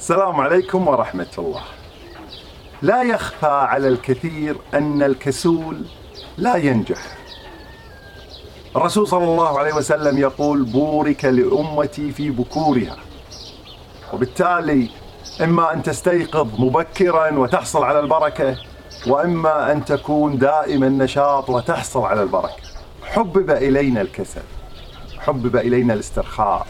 السلام عليكم ورحمة الله. لا يخفى على الكثير أن الكسول لا ينجح. الرسول صلى الله عليه وسلم يقول: بورك لأمتي في بكورها. وبالتالي إما أن تستيقظ مبكرا وتحصل على البركة، وإما أن تكون دائم النشاط وتحصل على البركة. حبب إلينا الكسل. حبب إلينا الاسترخاء.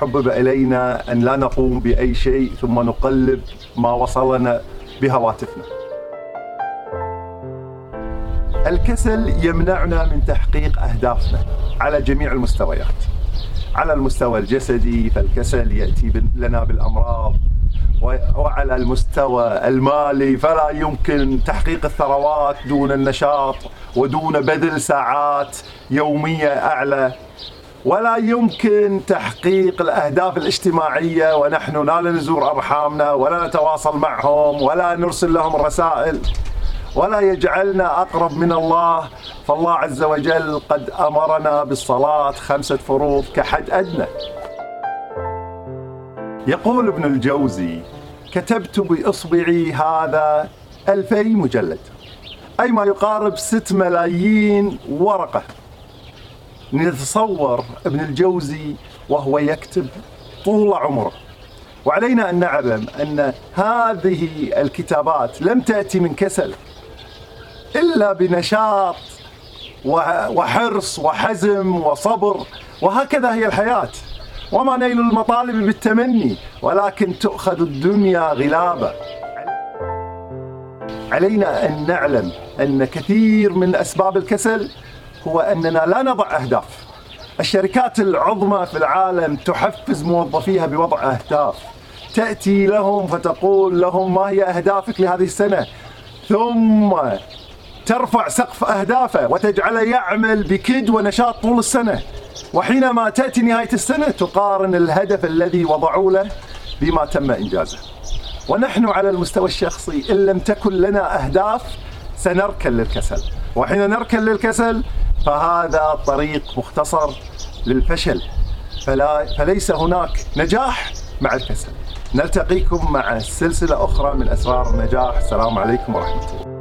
حبب الينا أن لا نقوم بأي شيء ثم نقلب ما وصلنا بهواتفنا. الكسل يمنعنا من تحقيق أهدافنا على جميع المستويات. على المستوى الجسدي فالكسل يأتي لنا بالأمراض وعلى المستوى المالي فلا يمكن تحقيق الثروات دون النشاط ودون بذل ساعات يومية أعلى ولا يمكن تحقيق الأهداف الاجتماعية ونحن لا نزور أرحامنا ولا نتواصل معهم ولا نرسل لهم رسائل ولا يجعلنا أقرب من الله. فالله عز وجل قد أمرنا بالصلاة خمسة فروض كحد أدنى. يقول ابن الجوزي: كتبت بإصبعي هذا ألفي مجلد. أي ما يقارب 6 ملايين ورقة. نتصور ابن الجوزي وهو يكتب طول عمره. وعلينا أن نعلم أن هذه الكتابات لم تأتي من كسل إلا بنشاط وحرص وحزم وصبر وهكذا هي الحياة. وما نيل المطالب بالتمني ولكن تؤخذ الدنيا غلابة. علينا أن نعلم أن كثير من أسباب الكسل هو أننا لا نضع أهداف. الشركات العظمى في العالم تحفز موظفيها بوضع أهداف. تأتي لهم فتقول لهم ما هي أهدافك لهذه السنة؟ ثم ترفع سقف أهدافه وتجعله يعمل بكد ونشاط طول السنة. وحينما تأتي نهاية السنة تقارن الهدف الذي وضعوا له بما تم إنجازه. ونحن على المستوى الشخصي إن لم تكن لنا أهداف سنركن للكسل وحين نركن للكسل فهذا طريق مختصر للفشل. فلا فليس هناك نجاح مع الكسل نلتقيكم مع سلسلة أخرى من أسرار النجاح. السلام عليكم ورحمة الله.